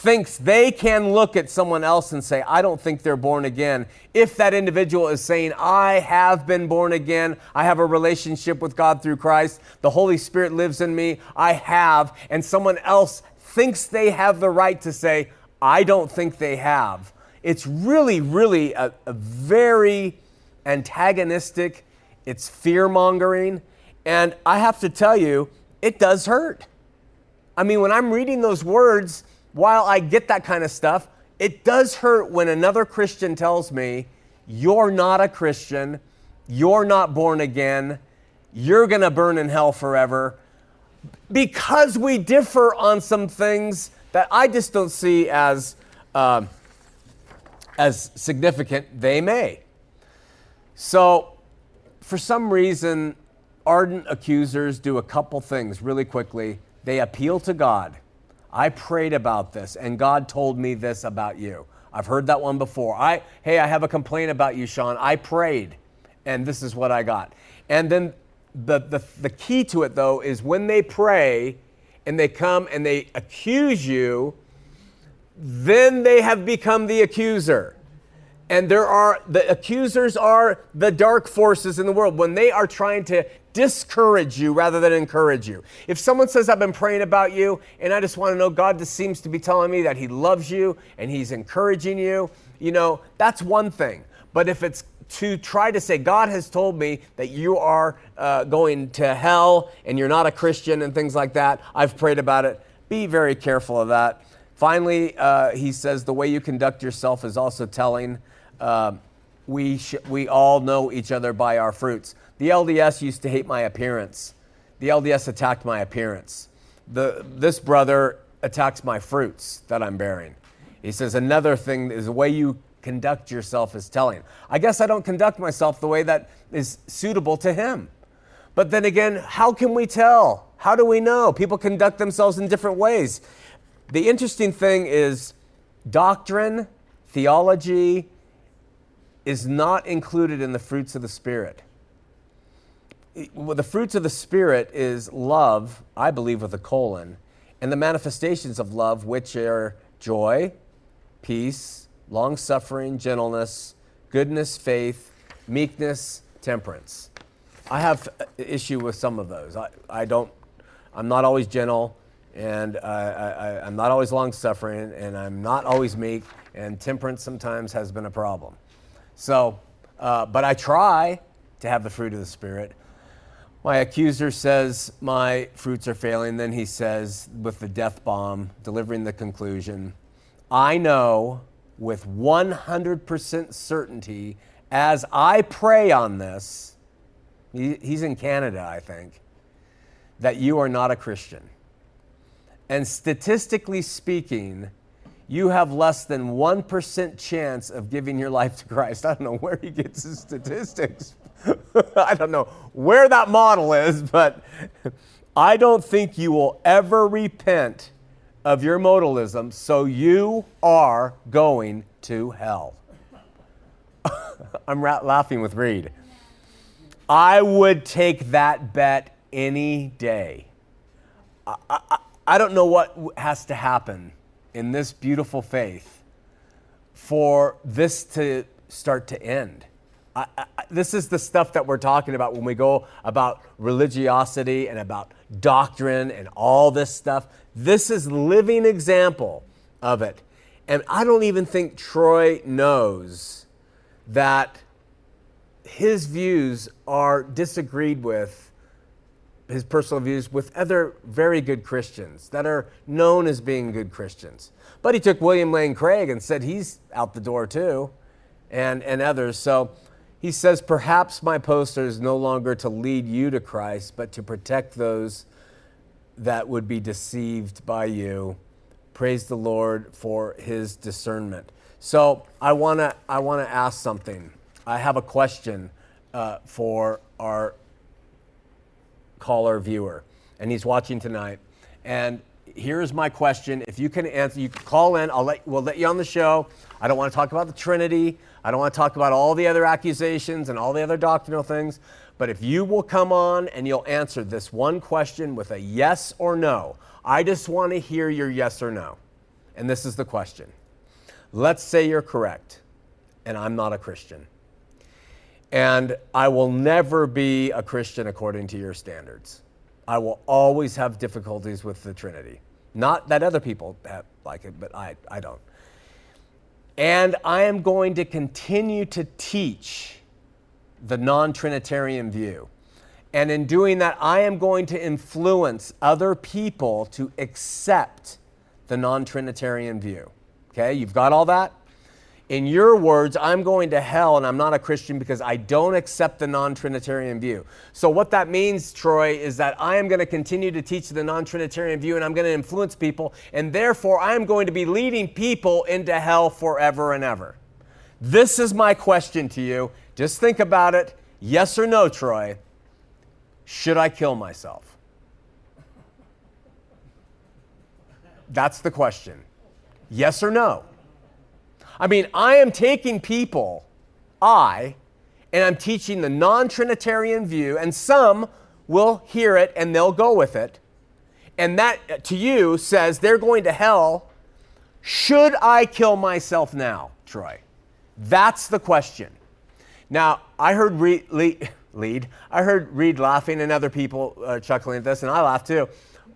thinks they can look at someone else and say, I don't think they're born again. If that individual is saying, I have been born again, I have a relationship with God through Christ, the Holy Spirit lives in me, I have, and someone else thinks they have the right to say, I don't think they have. It's really, really a, a very antagonistic, it's fear mongering, and I have to tell you, it does hurt. I mean, when I'm reading those words, while I get that kind of stuff, it does hurt when another Christian tells me, You're not a Christian, you're not born again, you're to burn in hell forever. Because we differ on some things that I just don't see as, uh, as significant, they may. So, for some reason, ardent accusers do a couple things really quickly. They appeal to God. I prayed about this and God told me this about you. I've heard that one before. I hey, I have a complaint about you, Sean. I prayed and this is what I got. And then the, the, the key to it though is when they pray and they come and they accuse you, then they have become the accuser. And there are the accusers are the dark forces in the world when they are trying to discourage you rather than encourage you. If someone says, I've been praying about you, and I just want to know God just seems to be telling me that He loves you and He's encouraging you, you know, that's one thing. But if it's to try to say, God has told me that you are uh, going to hell and you're not a Christian and things like that, I've prayed about it. Be very careful of that. Finally, uh, he says, the way you conduct yourself is also telling. Uh, we, sh- we all know each other by our fruits. The LDS used to hate my appearance. The LDS attacked my appearance. The, this brother attacks my fruits that I'm bearing. He says another thing is the way you conduct yourself is telling. I guess I don't conduct myself the way that is suitable to him. But then again, how can we tell? How do we know? People conduct themselves in different ways. The interesting thing is doctrine, theology is not included in the fruits of the Spirit well, the fruits of the Spirit is love, I believe, with a colon, and the manifestations of love, which are joy, peace, long suffering, gentleness, goodness, faith, meekness, temperance. I have issue with some of those. I, I don't, I'm not always gentle, and I, am not always long suffering, and I'm not always meek, and temperance sometimes has been a problem. So, uh, but I try to have the fruit of the Spirit. My accuser says my fruits are failing. Then he says, with the death bomb, delivering the conclusion, I know with 100% certainty as I pray on this, he, he's in Canada, I think, that you are not a Christian. And statistically speaking, you have less than 1% chance of giving your life to Christ. I don't know where he gets his statistics, I don't know where that model is, but I don't think you will ever repent of your modalism, so you are going to hell. I'm laughing with Reed. I would take that bet any day. I, I, I don't know what has to happen in this beautiful faith for this to start to end. I, I, this is the stuff that we're talking about when we go about religiosity and about doctrine and all this stuff. This is living example of it. And I don't even think Troy knows that his views are disagreed with, his personal views, with other very good Christians that are known as being good Christians. But he took William Lane Craig and said he's out the door too, and, and others. So he says, Perhaps my poster is no longer to lead you to Christ, but to protect those that would be deceived by you. Praise the Lord for his discernment. So I want to I wanna ask something. I have a question uh, for our caller viewer, and he's watching tonight. And here's my question. If you can answer, you can call in. I'll let, we'll let you on the show. I don't want to talk about the Trinity. I don't want to talk about all the other accusations and all the other doctrinal things, but if you will come on and you'll answer this one question with a yes or no, I just want to hear your yes or no. And this is the question. Let's say you're correct, and I'm not a Christian. And I will never be a Christian according to your standards. I will always have difficulties with the Trinity. Not that other people have, like it, but I, I don't. And I am going to continue to teach the non Trinitarian view. And in doing that, I am going to influence other people to accept the non Trinitarian view. Okay, you've got all that? In your words, I'm going to hell and I'm not a Christian because I don't accept the non Trinitarian view. So, what that means, Troy, is that I am going to continue to teach the non Trinitarian view and I'm going to influence people, and therefore I am going to be leading people into hell forever and ever. This is my question to you. Just think about it. Yes or no, Troy? Should I kill myself? That's the question. Yes or no? I mean, I am taking people, I, and I'm teaching the non Trinitarian view, and some will hear it and they'll go with it. And that to you says they're going to hell. Should I kill myself now, Troy? That's the question. Now, I heard Reed, lead, I heard Reed laughing and other people uh, chuckling at this, and I laughed too.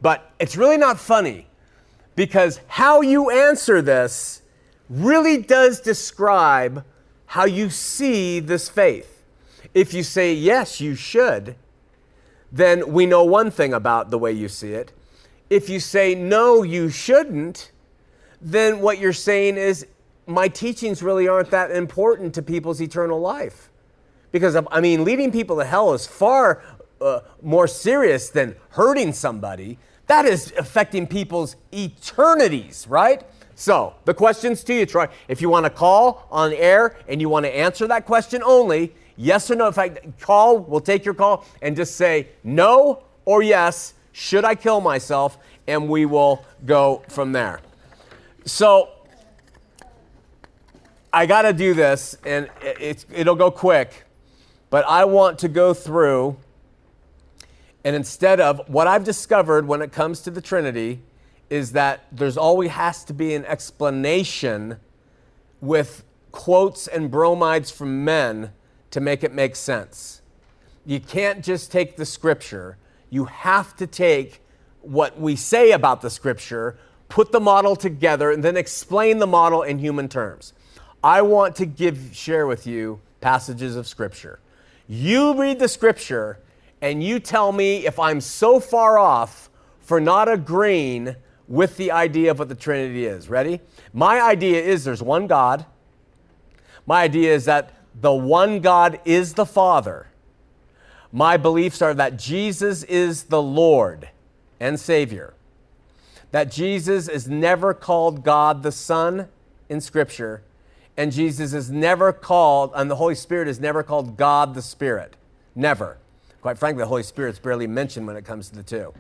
But it's really not funny because how you answer this really does describe how you see this faith. If you say, yes, you should, then we know one thing about the way you see it. If you say, no, you shouldn't, then what you're saying is, my teachings really aren't that important to people's eternal life. Because, I mean, leading people to hell is far uh, more serious than hurting somebody. That is affecting people's eternities, right? So, the questions to you, Troy. If you want to call on air and you want to answer that question only, yes or no. In fact, call, we'll take your call and just say no or yes. Should I kill myself? And we will go from there. So, I got to do this, and it's, it'll go quick, but I want to go through, and instead of what I've discovered when it comes to the Trinity, is that there's always has to be an explanation with quotes and bromides from men to make it make sense. You can't just take the scripture, you have to take what we say about the scripture, put the model together, and then explain the model in human terms. I want to give share with you passages of scripture. You read the scripture and you tell me if I'm so far off for not agreeing with the idea of what the Trinity is. Ready? My idea is there's one God. My idea is that the one God is the Father. My beliefs are that Jesus is the Lord and Savior. That Jesus is never called God the Son in Scripture, and Jesus is never called, and the Holy Spirit is never called God the Spirit. Never. Quite frankly, the Holy Spirit's barely mentioned when it comes to the two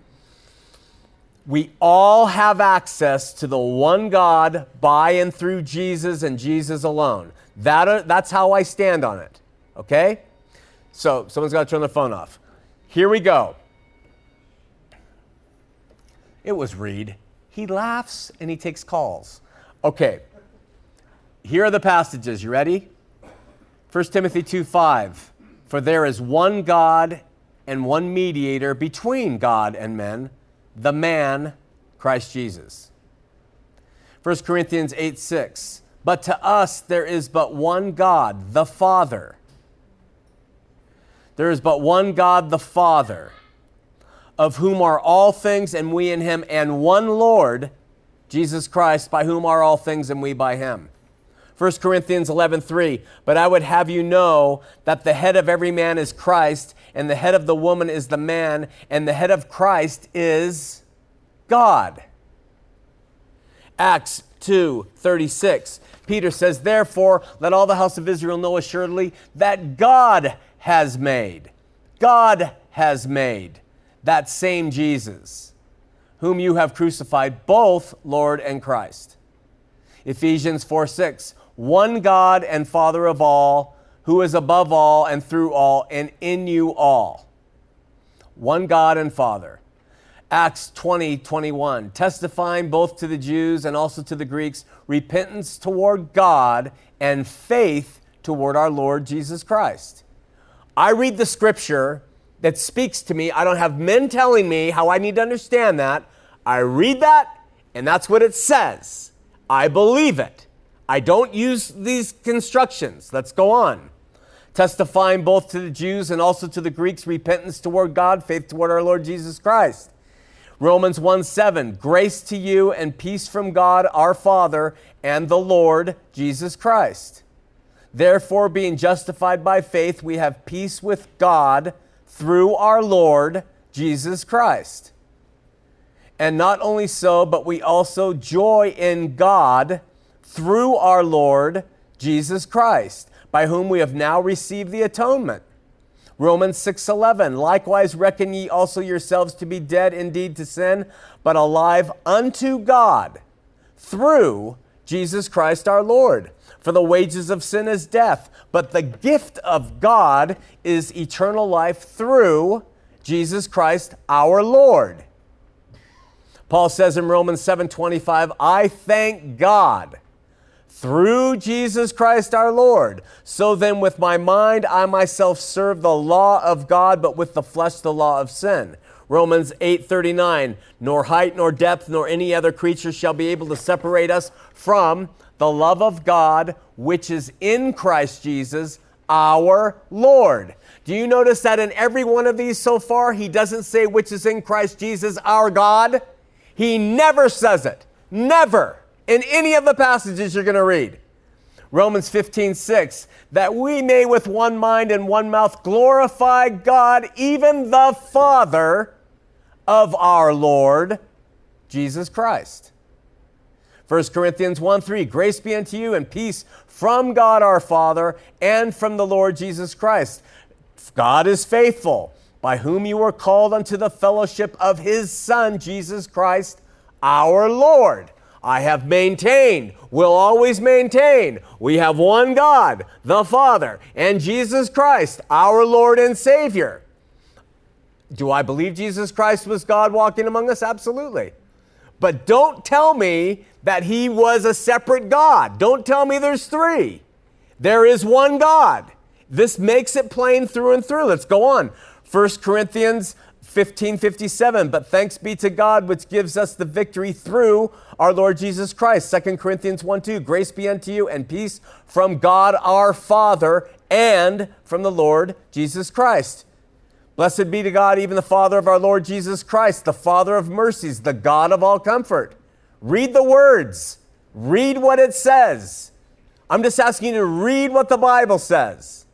we all have access to the one God by and through Jesus and Jesus alone. That, uh, that's how I stand on it. Okay? So, someone's got to turn the phone off. Here we go. It was Reed. He laughs and he takes calls. Okay. Here are the passages. You ready? 1 Timothy 2 5. For there is one God and one mediator between God and men the man, Christ Jesus. 1 Corinthians 8 6. But to us there is but one God, the Father. There is but one God, the Father, of whom are all things, and we in him, and one Lord, Jesus Christ, by whom are all things, and we by him. 1 Corinthians 11:3 But I would have you know that the head of every man is Christ and the head of the woman is the man and the head of Christ is God. Acts 2:36 Peter says therefore let all the house of Israel know assuredly that God has made God has made that same Jesus whom you have crucified both Lord and Christ. Ephesians 4 6 one God and Father of all, who is above all and through all and in you all. One God and Father. Acts 20, 21, testifying both to the Jews and also to the Greeks repentance toward God and faith toward our Lord Jesus Christ. I read the scripture that speaks to me. I don't have men telling me how I need to understand that. I read that, and that's what it says. I believe it. I don't use these constructions. Let's go on. Testifying both to the Jews and also to the Greeks repentance toward God, faith toward our Lord Jesus Christ. Romans 1 7, grace to you and peace from God our Father and the Lord Jesus Christ. Therefore, being justified by faith, we have peace with God through our Lord Jesus Christ. And not only so, but we also joy in God through our Lord Jesus Christ, by whom we have now received the atonement. Romans 6:11 Likewise reckon ye also yourselves to be dead indeed to sin but alive unto God through Jesus Christ our Lord for the wages of sin is death but the gift of God is eternal life through Jesus Christ our Lord Paul says in Romans 7:25 I thank God through Jesus Christ our Lord. So then, with my mind, I myself serve the law of God, but with the flesh, the law of sin. Romans 8:39 Nor height nor depth nor any other creature shall be able to separate us from the love of God which is in Christ Jesus our Lord. Do you notice that in every one of these so far he doesn't say which is in Christ Jesus our God? He never says it. Never in any of the passages you're going to read. Romans 15, 6, that we may with one mind and one mouth glorify God, even the Father of our Lord Jesus Christ. 1 Corinthians 1 3, grace be unto you and peace from God our Father and from the Lord Jesus Christ. God is faithful, by whom you were called unto the fellowship of his Son, Jesus Christ, our Lord. I have maintained, will always maintain. We have one God, the Father, and Jesus Christ, our Lord and Savior. Do I believe Jesus Christ was God walking among us? Absolutely. But don't tell me that he was a separate God. Don't tell me there's three. There is one God. This makes it plain through and through. Let's go on. 1 Corinthians 1557 but thanks be to god which gives us the victory through our lord jesus christ. 2 corinthians 1 2 grace be unto you and peace from god our father and from the lord jesus christ. Blessed be to god even the father of our lord jesus christ the father of mercies the god of all comfort. Read the words. Read what it says. I'm just asking you to read what the bible says.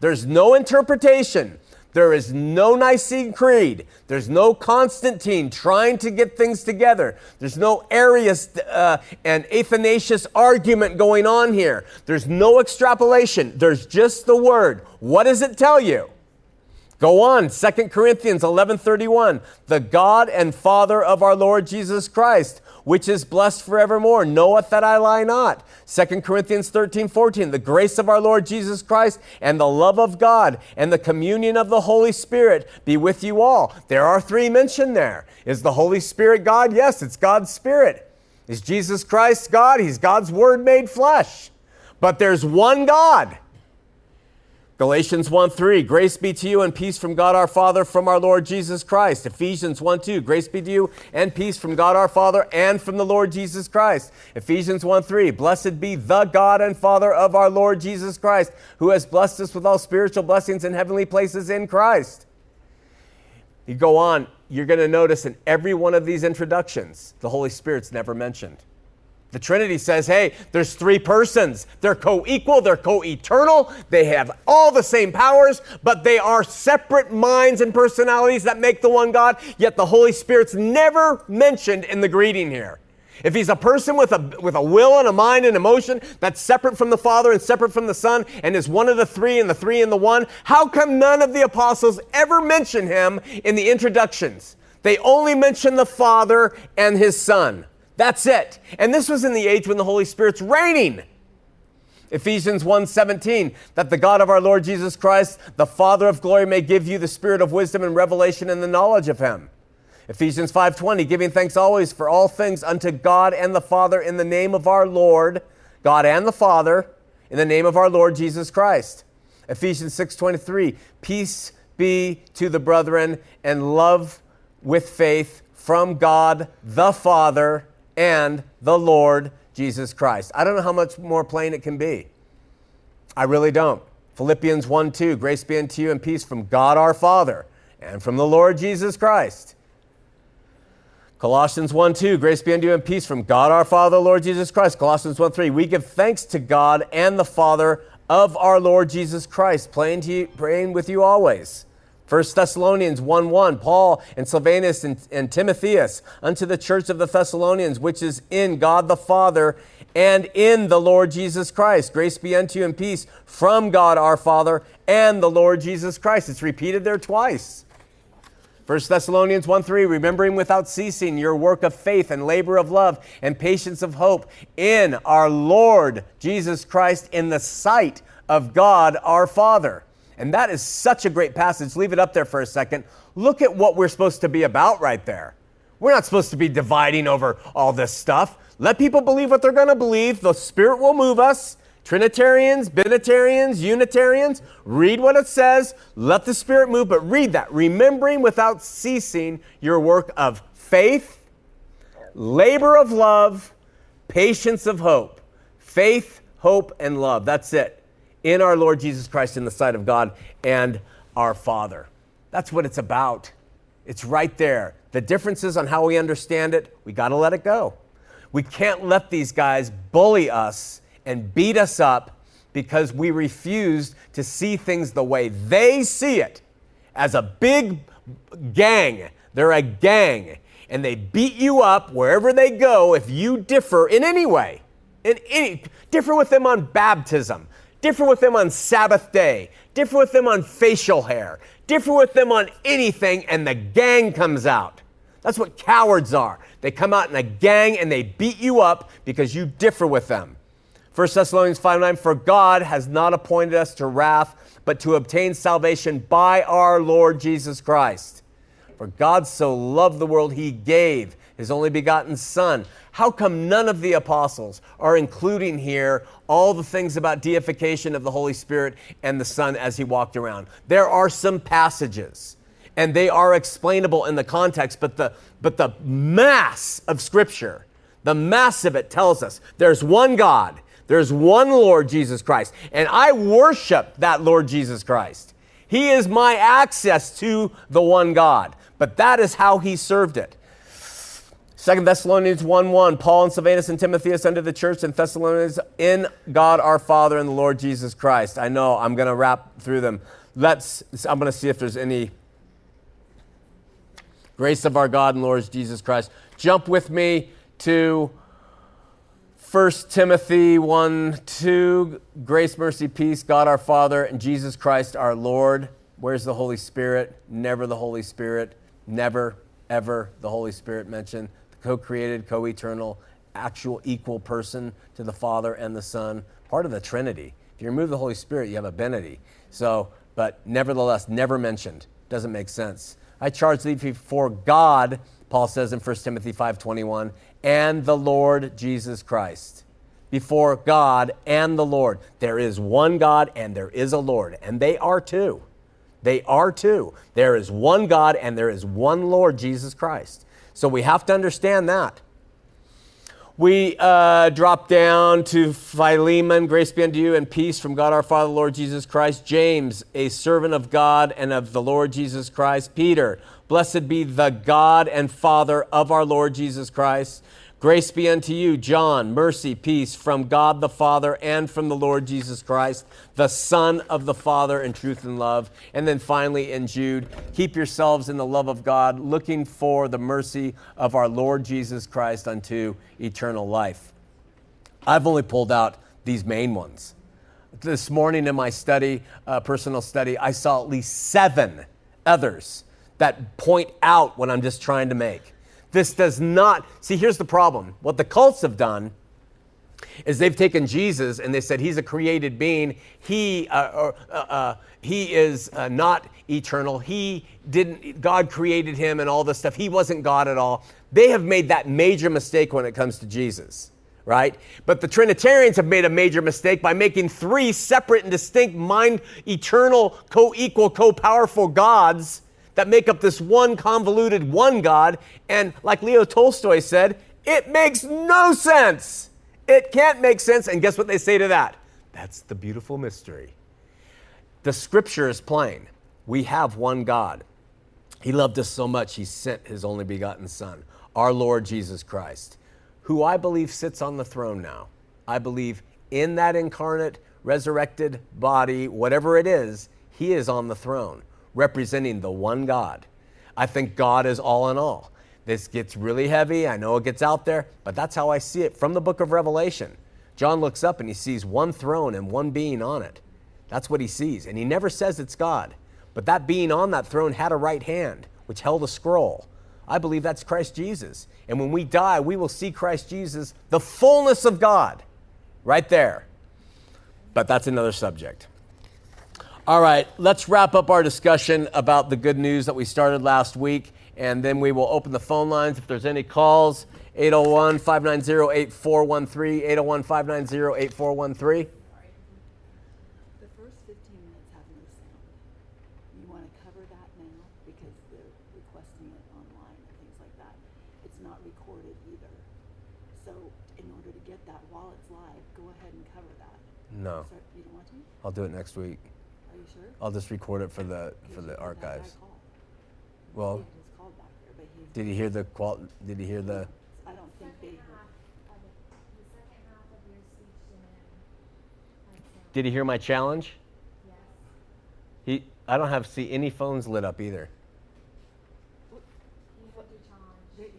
There's no interpretation there is no Nicene Creed. There's no Constantine trying to get things together. There's no Arius uh, and Athanasius argument going on here. There's no extrapolation. There's just the word. What does it tell you? Go on, 2 Corinthians 11:31. The God and Father of our Lord Jesus Christ, which is blessed forevermore, knoweth that I lie not. 2 Corinthians 13, 14. The grace of our Lord Jesus Christ and the love of God and the communion of the Holy Spirit be with you all. There are three mentioned there. Is the Holy Spirit God? Yes, it's God's Spirit. Is Jesus Christ God? He's God's Word made flesh. But there's one God. Galatians 1 3, grace be to you and peace from God our Father, from our Lord Jesus Christ. Ephesians 1 2, grace be to you and peace from God our Father and from the Lord Jesus Christ. Ephesians 1 3, blessed be the God and Father of our Lord Jesus Christ, who has blessed us with all spiritual blessings in heavenly places in Christ. You go on, you're going to notice in every one of these introductions, the Holy Spirit's never mentioned. The Trinity says, hey, there's three persons. They're co equal, they're co eternal, they have all the same powers, but they are separate minds and personalities that make the one God, yet the Holy Spirit's never mentioned in the greeting here. If he's a person with a, with a will and a mind and emotion that's separate from the Father and separate from the Son and is one of the three and the three and the one, how come none of the apostles ever mention him in the introductions? They only mention the Father and his Son. That's it. And this was in the age when the Holy Spirit's reigning. Ephesians 1:17 that the God of our Lord Jesus Christ, the Father of glory may give you the spirit of wisdom and revelation and the knowledge of him. Ephesians 5:20, giving thanks always for all things unto God and the Father in the name of our Lord, God and the Father, in the name of our Lord Jesus Christ. Ephesians 6:23, peace be to the brethren and love with faith from God the Father and the Lord Jesus Christ. I don't know how much more plain it can be. I really don't. Philippians 1 2, grace be unto you and peace from God our Father and from the Lord Jesus Christ. Colossians 1 2, grace be unto you and peace from God our Father, Lord Jesus Christ. Colossians 1 3, we give thanks to God and the Father of our Lord Jesus Christ, praying, to you, praying with you always. 1 Thessalonians 1 1, Paul and Silvanus and, and Timotheus, unto the church of the Thessalonians, which is in God the Father and in the Lord Jesus Christ. Grace be unto you and peace from God our Father and the Lord Jesus Christ. It's repeated there twice. 1 Thessalonians 1 3, remembering without ceasing your work of faith and labor of love and patience of hope in our Lord Jesus Christ in the sight of God our Father. And that is such a great passage. Leave it up there for a second. Look at what we're supposed to be about right there. We're not supposed to be dividing over all this stuff. Let people believe what they're going to believe. The Spirit will move us. Trinitarians, Binitarians, Unitarians, read what it says. Let the Spirit move, but read that. Remembering without ceasing your work of faith, labor of love, patience of hope. Faith, hope, and love. That's it. In our Lord Jesus Christ, in the sight of God and our Father. That's what it's about. It's right there. The differences on how we understand it, we got to let it go. We can't let these guys bully us and beat us up because we refuse to see things the way they see it as a big gang. They're a gang and they beat you up wherever they go if you differ in any way. In any differ with them on baptism, differ with them on Sabbath day, differ with them on facial hair, differ with them on anything and the gang comes out. That's what cowards are. They come out in a gang and they beat you up because you differ with them. 1 Thessalonians 5 9, for God has not appointed us to wrath, but to obtain salvation by our Lord Jesus Christ. For God so loved the world, he gave his only begotten Son. How come none of the apostles are including here all the things about deification of the Holy Spirit and the Son as he walked around? There are some passages, and they are explainable in the context, but the, but the mass of Scripture, the mass of it tells us there's one God there's one Lord Jesus Christ, and I worship that Lord Jesus Christ. He is my access to the one God, but that is how he served it. 2 Thessalonians 1 1, Paul and Silvanus and Timotheus unto the church in Thessalonians in God our Father and the Lord Jesus Christ. I know I'm going to wrap through them. Let's, I'm going to see if there's any grace of our God and Lord Jesus Christ. Jump with me to 1 Timothy 1 2, grace, mercy, peace, God our Father, and Jesus Christ our Lord. Where's the Holy Spirit? Never the Holy Spirit. Never, ever the Holy Spirit mentioned. Co created, co eternal, actual equal person to the Father and the Son, part of the Trinity. If you remove the Holy Spirit, you have a Binity. So, but nevertheless, never mentioned. Doesn't make sense. I charge thee before God, Paul says in 1 Timothy 5.21, and the Lord Jesus Christ. Before God and the Lord. There is one God and there is a Lord, and they are two. They are two. There is one God and there is one Lord, Jesus Christ. So we have to understand that. We uh, drop down to Philemon, grace be unto you and peace from God our Father, Lord Jesus Christ. James, a servant of God and of the Lord Jesus Christ. Peter, Blessed be the God and Father of our Lord Jesus Christ. Grace be unto you, John, mercy, peace from God the Father and from the Lord Jesus Christ, the Son of the Father in truth and love. And then finally in Jude, keep yourselves in the love of God, looking for the mercy of our Lord Jesus Christ unto eternal life. I've only pulled out these main ones. This morning in my study, uh, personal study, I saw at least seven others that point out what I'm just trying to make. This does not, see, here's the problem. What the cults have done is they've taken Jesus and they said he's a created being. He, uh, or, uh, uh, he is uh, not eternal. He didn't, God created him and all this stuff. He wasn't God at all. They have made that major mistake when it comes to Jesus, right? But the Trinitarians have made a major mistake by making three separate and distinct, mind, eternal, co equal, co powerful gods that make up this one convoluted one God. And like Leo Tolstoy said, it makes no sense. It can't make sense. And guess what they say to that? That's the beautiful mystery. The scripture is plain. We have one God. He loved us so much, he sent his only begotten Son, our Lord Jesus Christ, who I believe sits on the throne now. I believe in that incarnate, resurrected body, whatever it is, he is on the throne, representing the one God. I think God is all in all. This gets really heavy. I know it gets out there, but that's how I see it from the book of Revelation. John looks up and he sees one throne and one being on it. That's what he sees. And he never says it's God. But that being on that throne had a right hand, which held a scroll. I believe that's Christ Jesus. And when we die, we will see Christ Jesus, the fullness of God, right there. But that's another subject. All right, let's wrap up our discussion about the good news that we started last week and then we will open the phone lines if there's any calls. 801 590 8413. 801 590 8413. The first 15 minutes have no sound. You want to cover that now because they're requesting it online and things like that. It's not recorded either. So, in order to get that while it's live, go ahead and cover that. No. You don't want to? I'll do it next week. Are you sure? I'll just record it for the for the archives. Well, did he hear the qual? Did he hear the? I don't think they Did he hear my challenge? Yes. He. I don't have see any phones lit up either.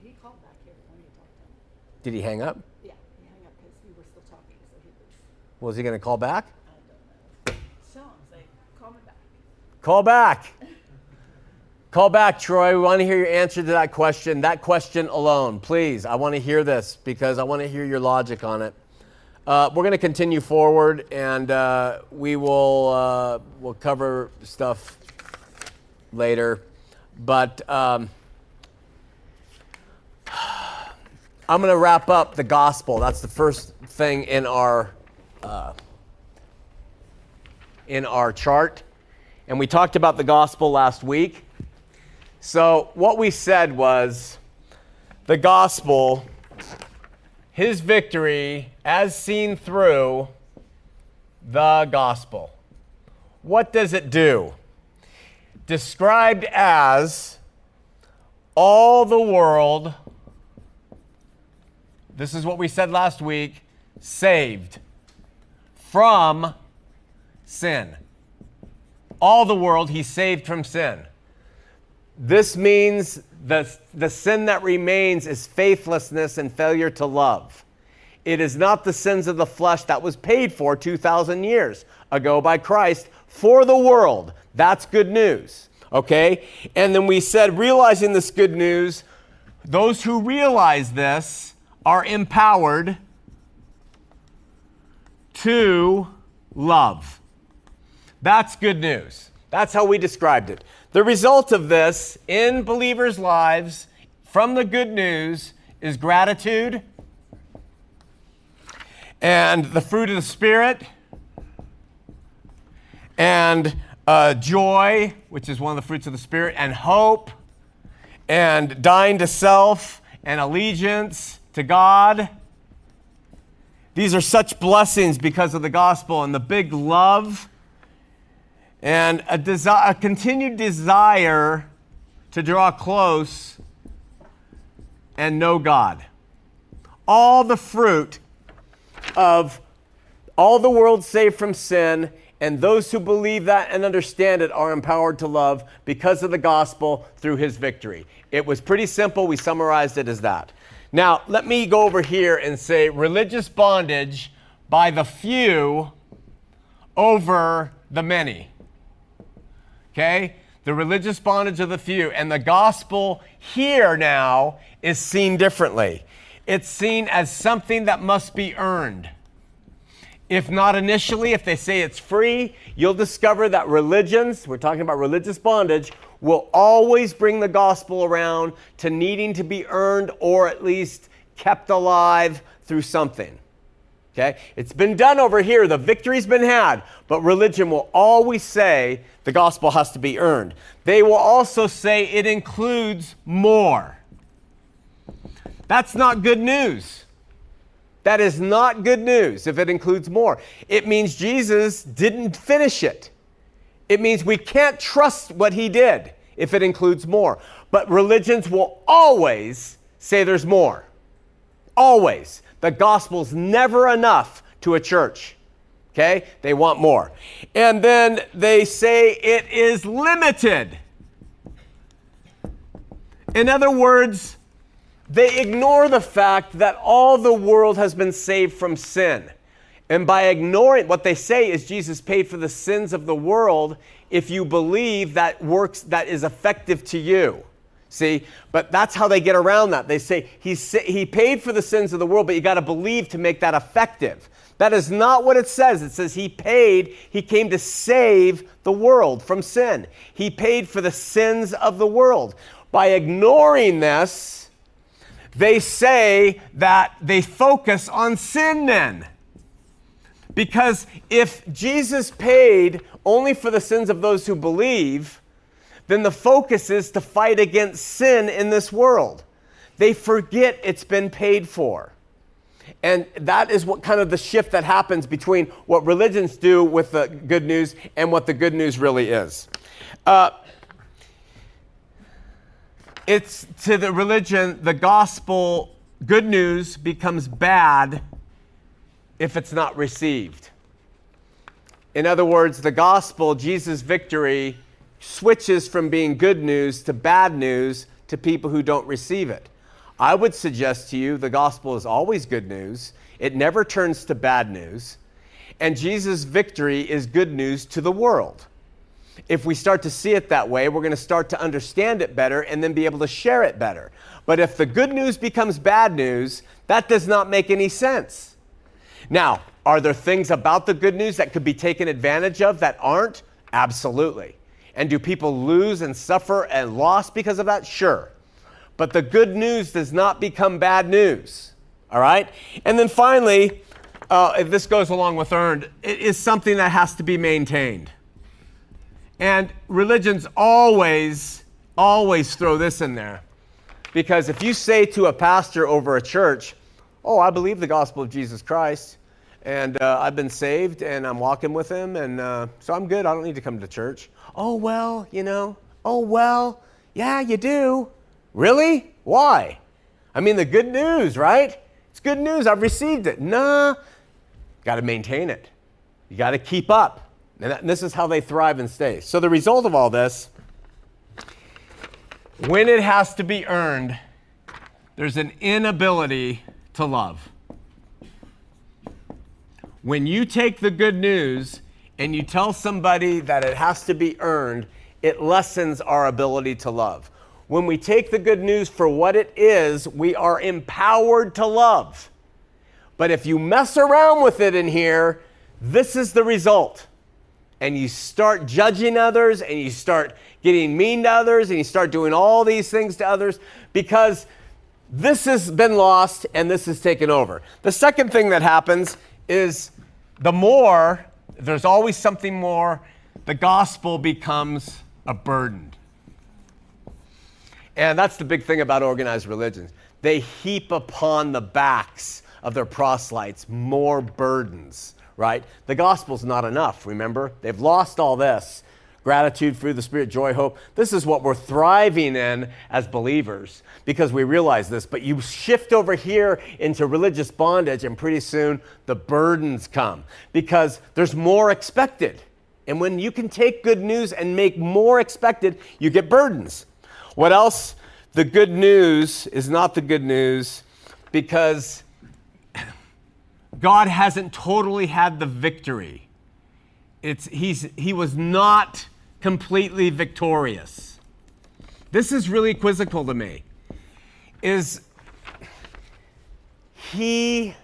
He called back here when you talked to him. Did he hang up? Yeah, he hung up because we were still talking, so he was. Was he going to call back? I don't know. Sean's like, call me back. Call back. Call back, Troy. We want to hear your answer to that question, that question alone. Please, I want to hear this because I want to hear your logic on it. Uh, we're going to continue forward, and uh, we will uh, we'll cover stuff later. But um, I'm going to wrap up the gospel. That's the first thing in our uh, in our chart, and we talked about the gospel last week. So, what we said was the gospel, his victory as seen through the gospel. What does it do? Described as all the world, this is what we said last week, saved from sin. All the world, he saved from sin. This means the, the sin that remains is faithlessness and failure to love. It is not the sins of the flesh that was paid for 2,000 years ago by Christ for the world. That's good news. Okay? And then we said, realizing this good news, those who realize this are empowered to love. That's good news. That's how we described it. The result of this in believers' lives from the good news is gratitude and the fruit of the Spirit and uh, joy, which is one of the fruits of the Spirit, and hope and dying to self and allegiance to God. These are such blessings because of the gospel and the big love and a, desi- a continued desire to draw close and know God. All the fruit of all the world saved from sin, and those who believe that and understand it are empowered to love because of the gospel through his victory. It was pretty simple. We summarized it as that. Now, let me go over here and say religious bondage by the few over the many okay? The religious bondage of the few. And the gospel here now is seen differently. it's seen as something that must be earned. If not initially, if they say it's free, you'll discover that religions, we're talking about religious bondage, will always bring the gospel around to needing to be earned or at least kept alive through something. Okay? It's been done over here, the victory's been had, but religion will always say the gospel has to be earned. They will also say it includes more. That's not good news. That is not good news if it includes more. It means Jesus didn't finish it. It means we can't trust what he did if it includes more. But religions will always say there's more. Always. The gospel's never enough to a church. Okay? They want more. And then they say it is limited. In other words, they ignore the fact that all the world has been saved from sin. And by ignoring what they say is Jesus paid for the sins of the world if you believe that works that is effective to you. See, but that's how they get around that. They say he, he paid for the sins of the world, but you got to believe to make that effective. That is not what it says. It says he paid, he came to save the world from sin. He paid for the sins of the world. By ignoring this, they say that they focus on sin then. Because if Jesus paid only for the sins of those who believe, then the focus is to fight against sin in this world. They forget it's been paid for. And that is what kind of the shift that happens between what religions do with the good news and what the good news really is. Uh, it's to the religion, the gospel, good news becomes bad if it's not received. In other words, the gospel, Jesus' victory, switches from being good news to bad news to people who don't receive it. I would suggest to you the gospel is always good news, it never turns to bad news, and Jesus' victory is good news to the world. If we start to see it that way, we're going to start to understand it better and then be able to share it better. But if the good news becomes bad news, that does not make any sense. Now, are there things about the good news that could be taken advantage of that aren't? Absolutely. And do people lose and suffer and loss because of that? Sure. But the good news does not become bad news. All right? And then finally, uh, this goes along with earned, it is something that has to be maintained. And religions always, always throw this in there. Because if you say to a pastor over a church, Oh, I believe the gospel of Jesus Christ, and uh, I've been saved, and I'm walking with him, and uh, so I'm good. I don't need to come to church. Oh, well, you know, oh, well, yeah, you do. Really? Why? I mean, the good news, right? It's good news. I've received it. Nah, got to maintain it. You got to keep up. And, that, and this is how they thrive and stay. So, the result of all this, when it has to be earned, there's an inability to love. When you take the good news and you tell somebody that it has to be earned, it lessens our ability to love. When we take the good news for what it is, we are empowered to love. But if you mess around with it in here, this is the result. And you start judging others and you start getting mean to others and you start doing all these things to others because this has been lost and this is taken over. The second thing that happens is the more, there's always something more, the gospel becomes a burden. And that's the big thing about organized religions. They heap upon the backs of their proselytes more burdens, right? The gospel's not enough, remember? They've lost all this gratitude, fruit of the Spirit, joy, hope. This is what we're thriving in as believers because we realize this. But you shift over here into religious bondage, and pretty soon the burdens come because there's more expected. And when you can take good news and make more expected, you get burdens. What else? The good news is not the good news because God hasn't totally had the victory. It's, he's, he was not completely victorious. This is really quizzical to me. Is he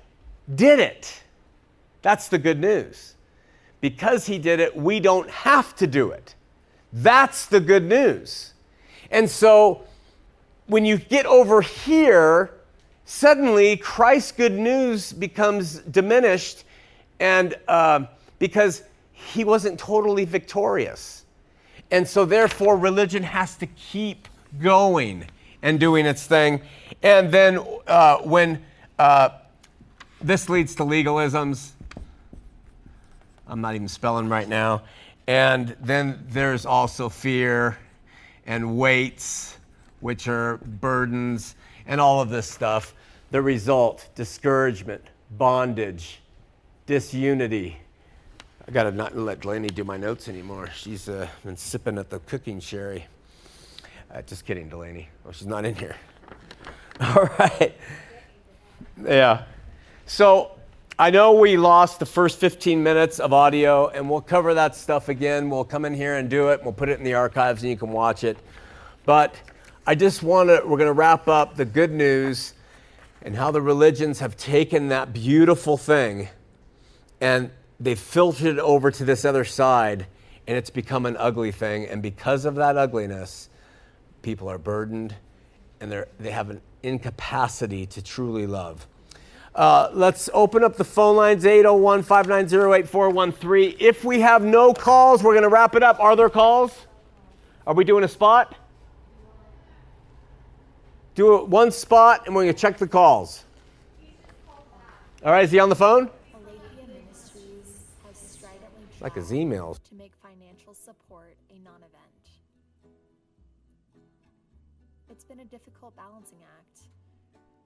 did it. That's the good news. Because he did it, we don't have to do it. That's the good news. And so when you get over here, suddenly Christ's good news becomes diminished, and uh, because he wasn't totally victorious. And so, therefore, religion has to keep going and doing its thing. And then, uh, when uh, this leads to legalisms, I'm not even spelling right now. And then there's also fear and weights, which are burdens, and all of this stuff. The result discouragement, bondage, disunity. I got to not let Delaney do my notes anymore. She's uh, been sipping at the cooking sherry. Uh, just kidding, Delaney. Oh, she's not in here. All right. Yeah. So I know we lost the first 15 minutes of audio, and we'll cover that stuff again. We'll come in here and do it. We'll put it in the archives, and you can watch it. But I just want to, we're going to wrap up the good news and how the religions have taken that beautiful thing and they've filtered over to this other side, and it's become an ugly thing. And because of that ugliness, people are burdened and they they have an incapacity to truly love. Uh, let's open up the phone lines 801 590 8413. If we have no calls, we're going to wrap it up. Are there calls? Are we doing a spot? Do one spot and we're going to check the calls. All right, is he on the phone? Like his emails. To make financial support a non event. It's been a difficult balancing act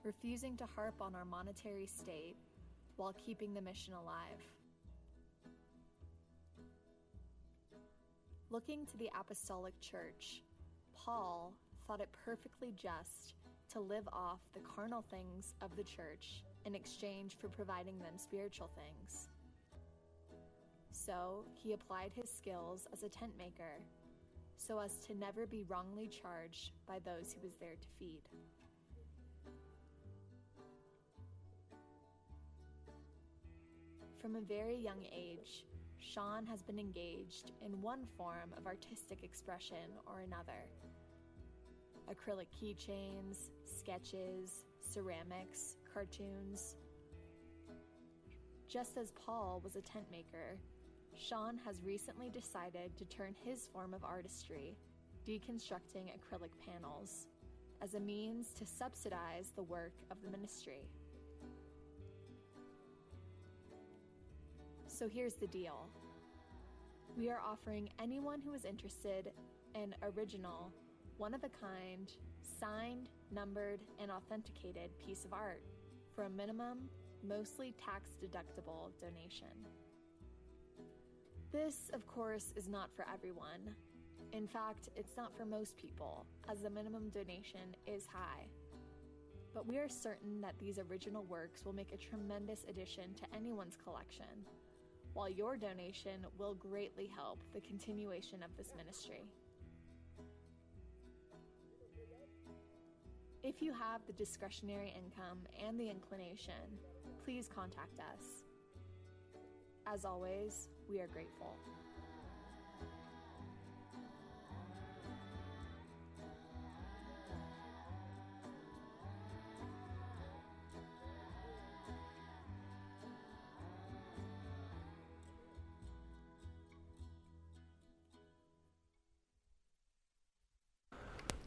refusing to harp on our monetary state while keeping the mission alive. Looking to the Apostolic Church, Paul thought it perfectly just to live off the carnal things of the church in exchange for providing them spiritual things. So he applied his skills as a tent maker so as to never be wrongly charged by those he was there to feed. From a very young age, Sean has been engaged in one form of artistic expression or another. Acrylic keychains, sketches, ceramics, cartoons. Just as Paul was a tent maker, Sean has recently decided to turn his form of artistry, deconstructing acrylic panels, as a means to subsidize the work of the ministry. So here's the deal we are offering anyone who is interested an original, one of a kind, signed, numbered, and authenticated piece of art for a minimum, mostly tax deductible donation. This, of course, is not for everyone. In fact, it's not for most people, as the minimum donation is high. But we are certain that these original works will make a tremendous addition to anyone's collection while your donation will greatly help the continuation of this ministry. If you have the discretionary income and the inclination, please contact us. As always, we are grateful.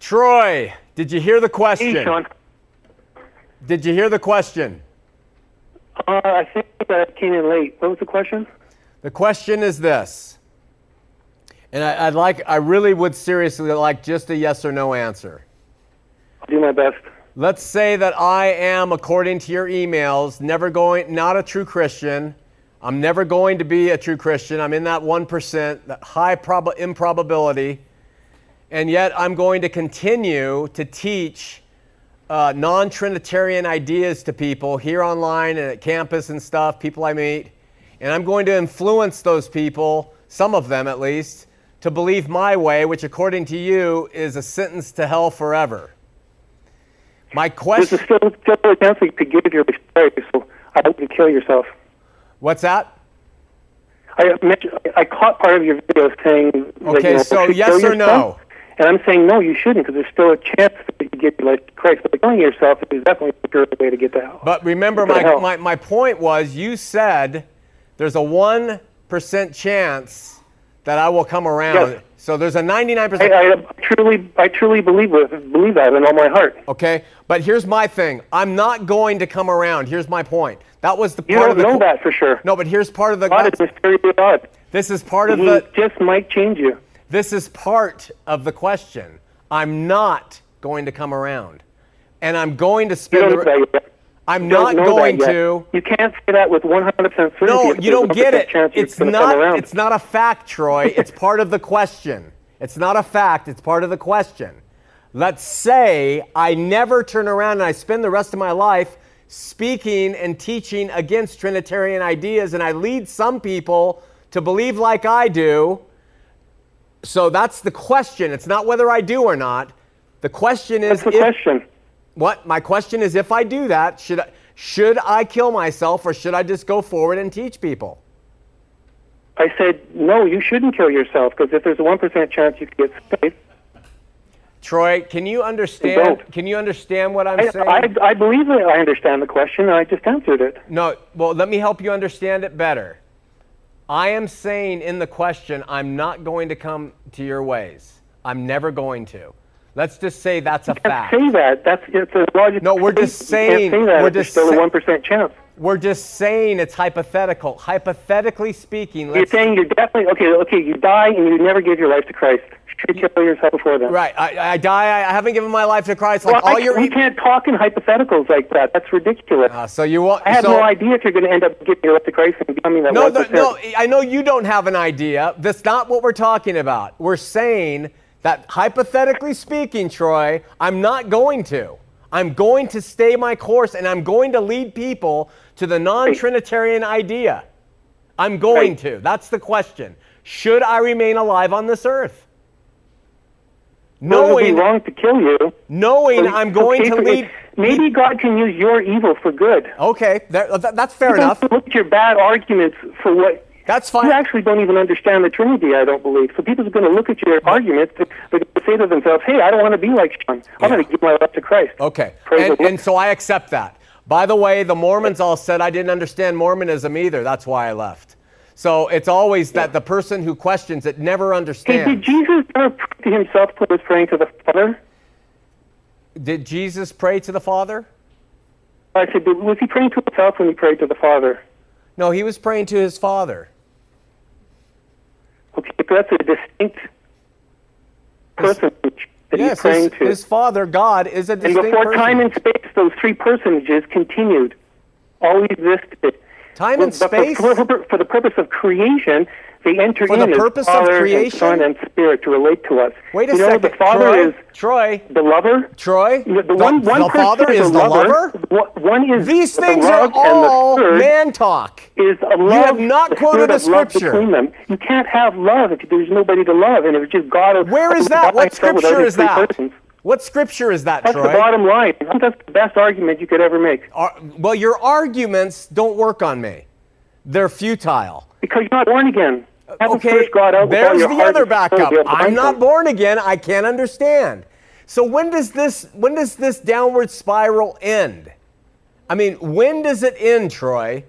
Troy, did you hear the question? Hey, Sean. Did you hear the question? Uh, I think I came in late. What was the question? The question is this, and I, would like, I really would seriously like just a yes or no answer. I'll do my best. Let's say that I am, according to your emails, never going, not a true Christian. I'm never going to be a true Christian. I'm in that 1%, that high prob- improbability and yet I'm going to continue to teach uh, non Trinitarian ideas to people here online and at campus and stuff, people I meet. And I'm going to influence those people, some of them at least, to believe my way, which according to you is a sentence to hell forever. My question. a still, still a chance to give your life, so I hope you kill yourself. What's that? I I caught part of your video saying that, Okay, you know, so yes or yourself. no? And I'm saying no, you shouldn't, because there's still a chance that you get your life to Christ. But killing yourself is definitely the way to get to hell. But remember, my, hell? my, my point was you said there's a 1% chance that I will come around. Yes. So there's a 99%. I, I truly, I truly believe believe that in all my heart. okay? But here's my thing I'm not going to come around. Here's my point. That was the You part don't of the. know that for sure. No, but here's part of the. God is mysterious God. This is part of He the. just might change you. This is part of the question. I'm not going to come around. And I'm going to You don't the. know that. I'm not going to. You can't say that with 100% certainty. No, you don't get it. It's not. It's not a fact, Troy. It's part of the question. It's not a fact. It's part of the question. Let's say I never turn around and I spend the rest of my life speaking and teaching against Trinitarian ideas, and I lead some people to believe like I do. So that's the question. It's not whether I do or not. The question is That's the if, question. What my question is if I do that, should I, should I kill myself or should I just go forward and teach people? I said, no, you shouldn't kill yourself because if there's a 1% chance you could get saved, Troy, can you understand? don't. Can you understand what I'm I, saying? I, I believe that I understand the question and I just answered it. no, well, let me help you understand it better. I am saying in the question, I'm not going to come to your ways. I'm never going to. Let's just say that's a fact. say that. That's it's a logical. No, we're just saying- say that we're just still say- a 1% chance. We're just saying it's hypothetical. Hypothetically speaking, You're saying you're definitely okay. Okay, you die and you never give your life to Christ. Should you kill yourself before then? right. I, I die. I haven't given my life to Christ. Well, all I, your we can't talk in hypotheticals like that. That's ridiculous. Uh, so you want? I have so, no idea if you're going to end up giving your life to Christ and becoming that No, 1%. no, no, I know you don't have an idea. That's not what we're talking about. We're saying that hypothetically speaking, Troy, I'm not going to. I'm going to stay my course and I'm going to lead people to the non Trinitarian idea. I'm going to. That's the question. Should I remain alive on this earth? Well, it would be Knowing, wrong to kill you. knowing I'm going to lead. Maybe God can use your evil for good. Okay, that, that- that's fair You enough. Look at your bad arguments for what That's fine. you actually don't even understand the Trinity. I don't believe. So people are going to look at your arguments. They're going to say to themselves, "Hey, I don't want to be like Sean. I'm going to give my life to Christ." Okay. Praise And, and so I accept that. By the way, the Mormons all said I didn't understand Mormonism either. That's why I left. So it's always that the person who questions it never Hey, did. Jesus ever pray to himself when he was praying to the Father? Did Jesus pray to the Father? I said, was he praying to himself when he prayed to the Father? No, he was praying to his Father. That's a distinct person that yes, he's praying his, to. his Father, God, is a distinct and before person. time and space, those three personages continued, always existed. Time and space? For, for, for the purpose of creation, they enter For in the as purpose of creation? and Son and Spirit to relate to us. Wait a you know, second. the Father Troy, is Troy, the lover. Troy, The, the the, one, one the Father is is the the lover? One- One is These the things are all the man talk. is a love. have not quoted a scripture. between them. You can't have love if there's nobody to love, and if it's just God. Where is that? What scripture is that? persons. What scripture is that, That's Troy? the bottom line. That's the best argument you could ever make. Ar- well, your arguments don't work on me. They're futile. Because you're not born again. Okay, there's the other backup. to be able to I'm not born again. I can't understand. So when does this when does this downward spiral end? I mean, when does it end, Troy?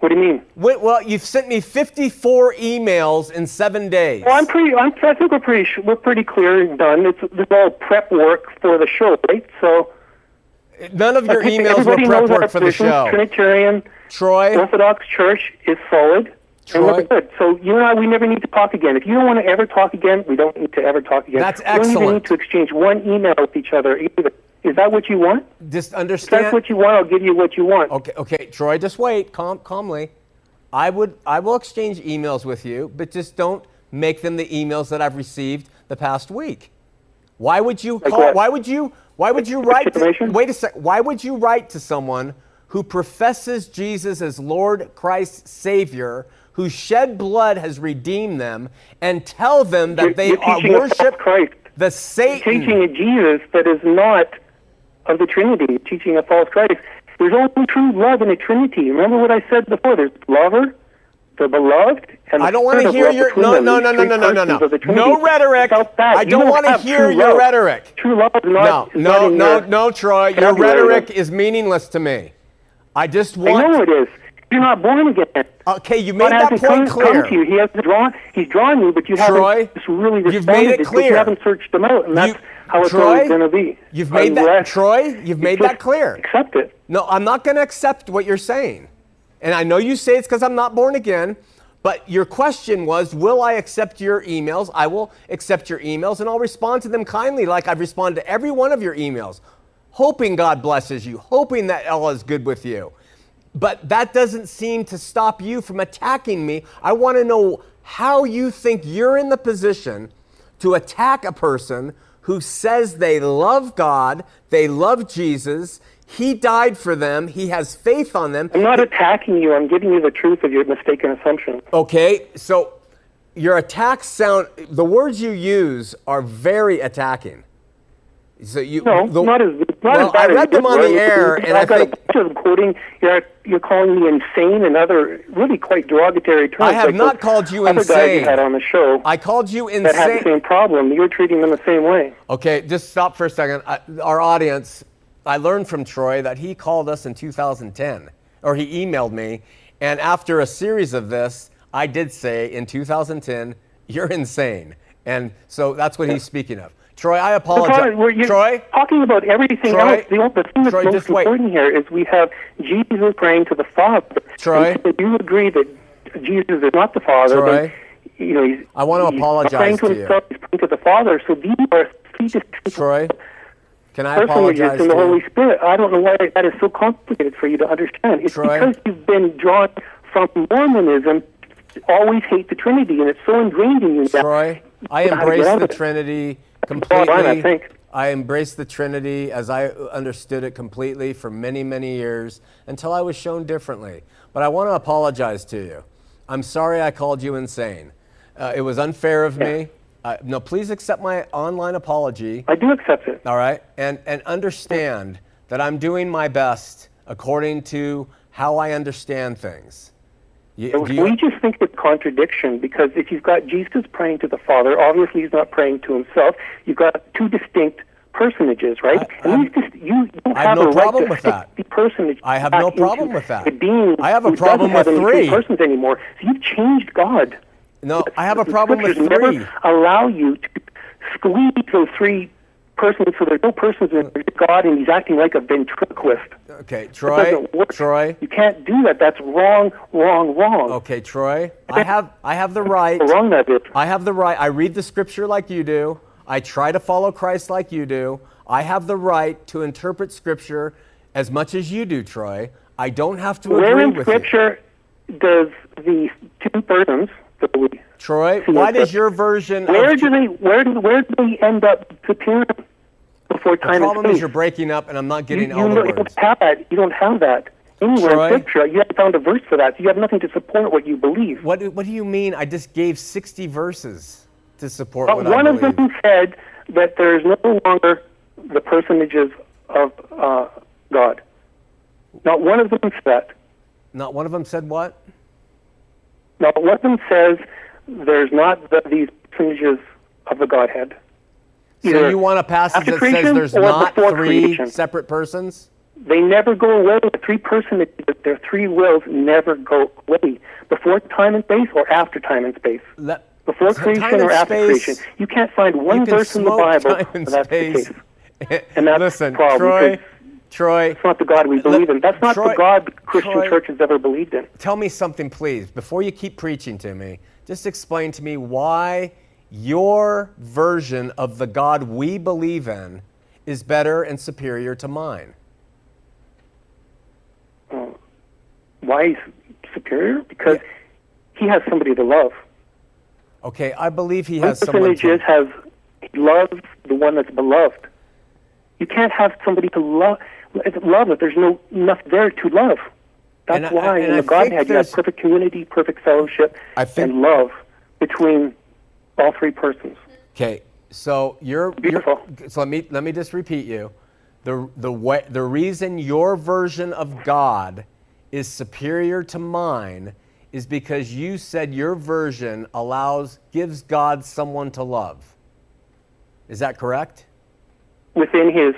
What do you mean? When, well, you've sent me 54 emails in seven days. Well, I'm pretty. I'm, I think we're pretty. We're pretty clear and done. It's this all prep work for the show, right? So None of your emails were prep work for the show. Trinitarian Troy, Orthodox Church is solid. And Troy? good. So you and I, we never need to talk again. If you don't want to ever talk again, we don't need to ever talk again. That's excellent. We don't even need to exchange one email with each other either. Is that what you want? just understand. If that's what you want, I'll give you what you want. Okay, okay, Troy, just wait, calm, calmly. I would, I will exchange emails with you, but just don't make them the emails that I've received the past week. Why would you call? what? Why would you? Why would you write? To, wait a sec. Why would you write to someone who professes Jesus as Lord, Christ, Savior, whose shed blood has redeemed them, and tell them that You're- they you're are teaching a false worship Christ. the Satan? Teaching a Jesus that is not of the Trinity, teaching a false Christ. There's only true love in the Trinity. Remember what I said before? There's lover, the beloved, and the I don't want to hear your no no no no no no no no of the Trinity. no rhetoric. I don't want to hear your love. rhetoric. True love is No, not. no, not in no, no, Troy. Your rhetoric is meaningless to me. I just want. I know it is. You're not born again. Okay, you made God that point come, come to clear. you. He hasn't drawn. He's drawn you, but you Troy, haven't really responded. you've made it clear. You haven't searched them out, and that's You- how it's Troy, always going to be. you've made that- Troy, you've you made that clear. Accept it. No, I'm not going to accept what you're saying. And I know you say it's because I'm not born again, but your question was Will I accept your emails? I will accept your emails and I'll respond to them kindly, like I've responded to every one of your emails, hoping God blesses you, hoping that Allah is good with you. But that doesn't seem to stop you from attacking me. I want to know how you think you're in the position to attack a person who says they love God, they love Jesus, He died for them, He has faith on them. I'm not attacking you. I'm giving you the truth of your mistaken assumption. Okay, so your attacks sound, the words you use are very attacking. So you, No, the- not as not well, as bad I as read you them on the air, and I've I got think a bunch of them quoting. You're you're calling me insane and other really quite derogatory terms. I have like not called you other guys insane. you had on the show I called you insane. that have the same problem. You're treating them the same way. Okay, just stop for a second. I, our audience, I learned from Troy that he called us in 2010, or he emailed me, and after a series of this, I did say in 2010, "You're insane," and so that's what he's speaking of. Troy, I apologize. we're- Troy, talking about everything Troy, else. The, the thing that's Troy, most just wait. important here is we have Jesus praying to the Father. Troy. And you agree that Jesus is not the Father, Troy. you know he's. I want to he's apologize praying to to you. himself. He's praying to the Father. So these are three distinct Troy, can I apologize in to the Holy you? Spirit. I don't know why that is so complicated for you to understand. It's Troy. because you've been drawn from Mormonism. to Always hate the Trinity, and it's so ingrained in you. Troy, I You know how to embrace the. Trinity bottom line, I completely. think. I embraced the Trinity as I understood it completely for many, many years until I was shown differently. But I want to apologize to you. I'm sorry I called you insane. Uh, it was unfair of me. Uh, no, please accept my online apology. I do accept it. All right, and and understand that I'm doing my best according to how I understand things. You- do you- we just think it's contradiction because if you've got Jesus praying to the Father, obviously he's not praying to himself. You've got two distinct personages, right? I- and dis- you don't I have have, no a right problem to with that. the personage. I have no problem with that. A being I have a problem with three. persons anymore. So you've changed God. no, I have a problem with three. Never allow you to squeeze those three persons so there's no persons in God, and he's acting like a ventriloquist. Okay, Troy. Troy. You can't do that. That's wrong, wrong, wrong. Okay, Troy. I have I have the right. How wrong that is. I have the right. I read the scripture like you do. I try to follow Christ like you do. I have the right to interpret scripture as much as you do, Troy. I don't have to Where agree in with you. Scripture does the two persons that we Troy, why does your version where of do they where do where do they end up appearing before the problem and is you're breaking up and I'm not getting you all the know- you words. don't have that. You don't have that anywhere Troy? in Scripture. You haven't found a verse for that. So you have nothing to support what you believe. What do- what do you mean? I just gave 60 verses to support But what one I of them said that there is no longer the personages of uh, God. Not one of them said. Not one of them said what? Not one of them says there's not the, these personages of the Godhead. So you want a passage that says there's not three creation. separate persons? They never go away. The three personages, their three wills never go away. Before time and space or after time and space. Let- Before Time creation or after space- creation. You can't find one verse in the Bible and that's space. the case. And that's Listen, the problem, Troy, Troy, It's not the God we believe in. That's not Troy- the God the Christian Troy- church has ever believed in. tell me something, please. Before you keep preaching to me, just explain to me why your version of the God we believe in is better and superior to mine. Why he's superior? Because he has somebody to love. Okay, I believe he has someone. is To, has he the one that's beloved. You can't have somebody to love love if there's no enough there to love. That's And I- why and in I the think Godhead you have perfect community, perfect fellowship, I think- and love between all three persons. okay, so you're, you're so let me let me just repeat you. the, the, way, the reason your version of God is superior to mine is because you said your version allows, gives God someone to love. Is that correct? Within his,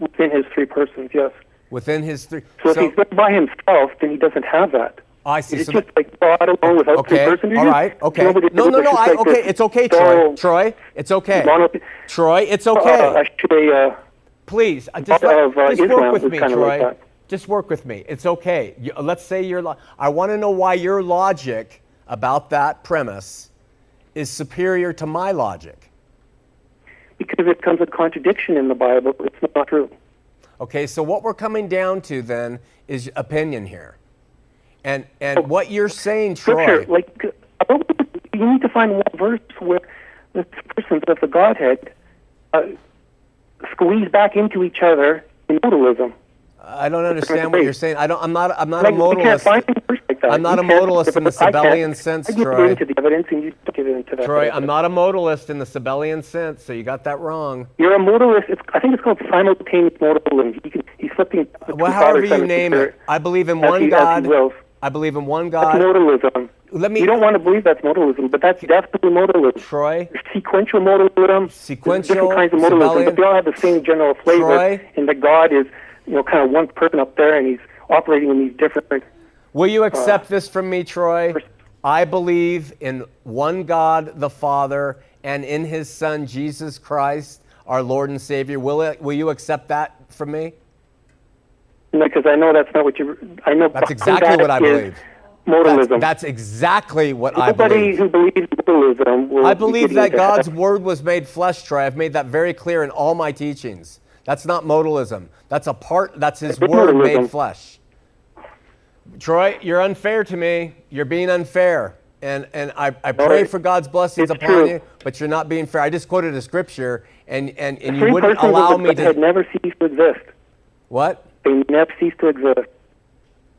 within his three persons, yes. Within his three. So, if he's by himself, then he doesn't have that. I see. It's So just like God alone without okay. three persons. All right. Okay. No, no, no. I, like okay. this It's okay, Troy. dull Troy, it's okay. mono- Troy, it's Uh, okay. Should say, uh, Please, uh, just, let, of, uh, just work with me, Troy. like just work with me. It's okay. You, uh, let's say your. Lo- I want to know why your logic about that premise is superior to my logic. because it comes a contradiction in the Bible. It's not true. Okay, so what we're coming down to then is opinion here, and and what you're saying, Troy. like, you need to find one verse where the persons of the Godhead uh, squeeze back into each other in modalism. I don't understand what you're saying. I don't. I'm not. I'm not Like, a modalist. find a verse like. I'm not You a modalist in the. Sabellian sense, Troy. into the evidence, and you give into that. Troy. I'm not a modalist in the Sabellian sense, so you got that wrong. You're a modalist. It's, I think it's called simultaneous modalism. He can, he's flipping. Well, however you name it, I believe in one he- God. I believe in one God. That's modalism. Let me- You don't want to believe that's modalism, but that's definitely modalism. Troy, sequential modalism. Sequential, different kinds of modalism, Sabellian. but they all have the same general flavor. Troy. And that God is, you know, kind of one person up there, and he's operating in these different. will you Uh, accept this from me, Troy? I believe in one God, the Father, and in His Son Jesus Christ, our Lord and Savior. Will it? Will you accept that from me? Because I know that's not what you. I know That's exactly that what I believe. Modalism. That's, that's exactly what I believe. who believes modalism will. I believe that God's heaven. word was made flesh, Troy. I've made that very clear in all my teachings. That's not modalism. That's a part, that's his It's word modalism. made flesh. Troy, you're unfair to me. You're being unfair. And, and I, I pray it- for God's blessings it's upon true. you, but you're not being fair. I just quoted a scripture, and, and, and you wouldn't allow me to. never cease to exist. What? They never cease to exist.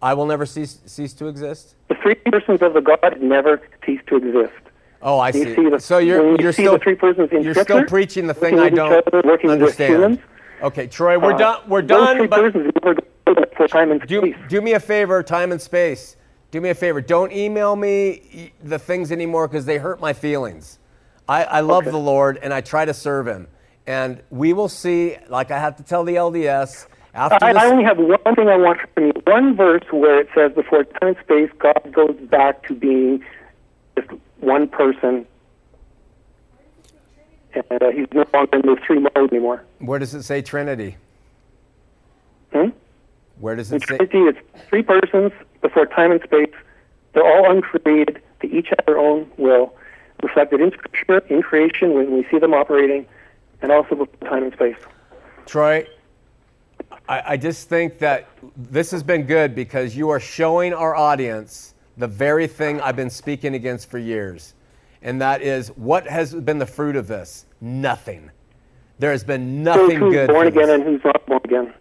I will never cease, cease to exist? The three persons of the God never cease to exist. Oh, I see. see the- so you're, you you're still the three persons in you're still preaching the thing I don't with understand. humans, Okay, Troy, we're uh, done. We're done. But persons never go for time and do, space. do me a favor, time and space. Do me a favor. Don't email me the things anymore because they hurt my feelings. I, I love Okay. the Lord and I try to serve Him. And we will see, like I have to tell the LDS, after I, this. I only have one thing I want from you. One verse where it says, before time and space, God goes back to being just one person. And uh, he's no longer in those three modes anymore. where does it say Trinity? Hmm? Where does it say? Trinity, it's three persons before time and space. They're all uncreated. They each have their own will, reflected in Scripture, in creation, when we see them operating, and also before time and space. Troy, I, I just think that this has been good because you are showing our audience the very thing I've been speaking against for years. And that is what has been the fruit of this? Nothing. There has been nothing who's good. born again and who's not born again.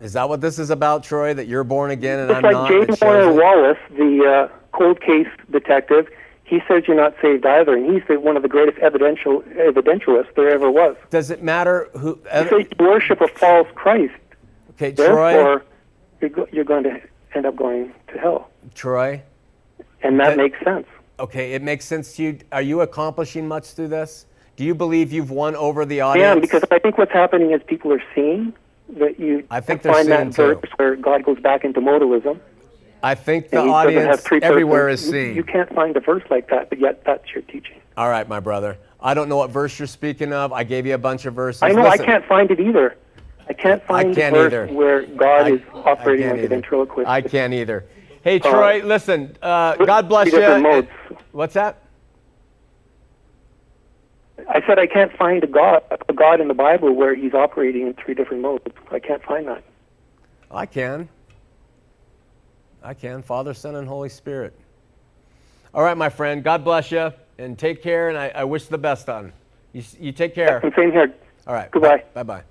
Is that what this is about, Troy? That you're born again and It's I'm like not? J. It shows Warner? Wallace, the uh, cold case detective. He says you're not saved either, and he's the, one of the greatest evidential evidentialists there ever was. Does it matter who? Says you worship a false Christ, Okay, Troy. therefore you're, go, you're going to end up going to hell, Troy. and that That- makes sense. Okay, it makes sense to you. Are you accomplishing much through this? Do you believe you've won over the audience? Yeah, because I think what's happening is people are seeing that you I think they're find that too. verse where God goes back into modalism. I think the and he doesn't audience everywhere is. You- seeing. You can't find a verse like that, but yet that's your teaching. All right, my brother. I don't know what verse you're speaking of. I gave you a bunch of verses. I know Listen, I can't find it either. I can't find I can't a verse either. where God I- is operating like can't a ventriloquist. I can't either. Hey, Troy, listen. Uh, God bless you. What's that? I said I can't find a God, a God in the Bible where He's operating in three different modes. I can't find that. I can. I can. Father, Son, and Holy Spirit. All right, my friend. God bless you, and take care. And I, I wish the best on you. You take care. And same here. All right. Goodbye. Bye bye.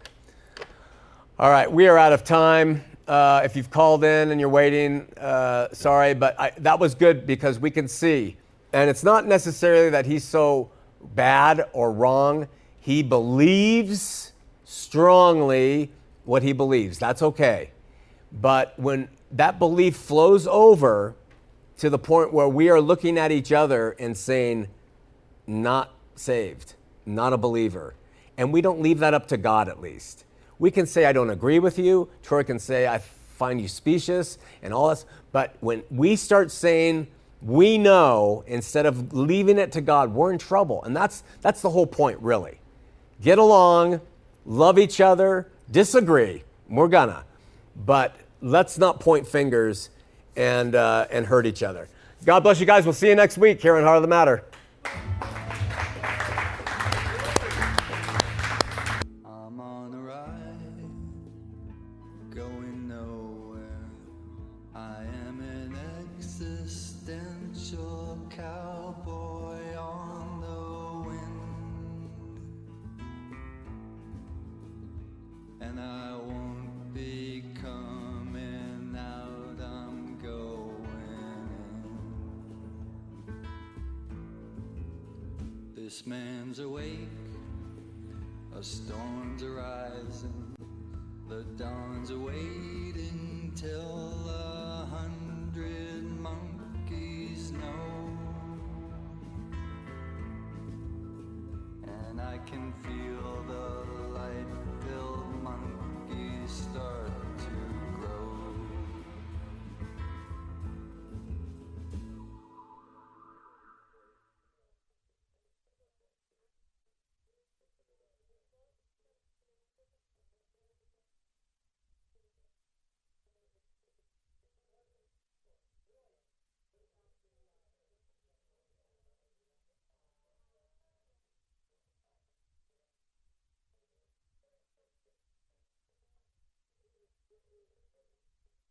All right, we are out of time. Uh, if you've called in and you're waiting, uh, sorry, but I, that was good because we can see. And it's not necessarily that he's so bad or wrong. He believes strongly what he believes. That's okay. But when that belief flows over to the point where we are looking at each other and saying, not saved, not a believer, and we don't leave that up to God at least. We can say, I don't agree with you. Troy can say, I find you specious and all this. But when we start saying, we know instead of leaving it to God, we're in trouble. And that's, that's the whole point, really. Get along, love each other, disagree. We're gonna. But let's not point fingers and, uh, and hurt each other. God bless you guys. We'll see you next week here on Heart of the Matter.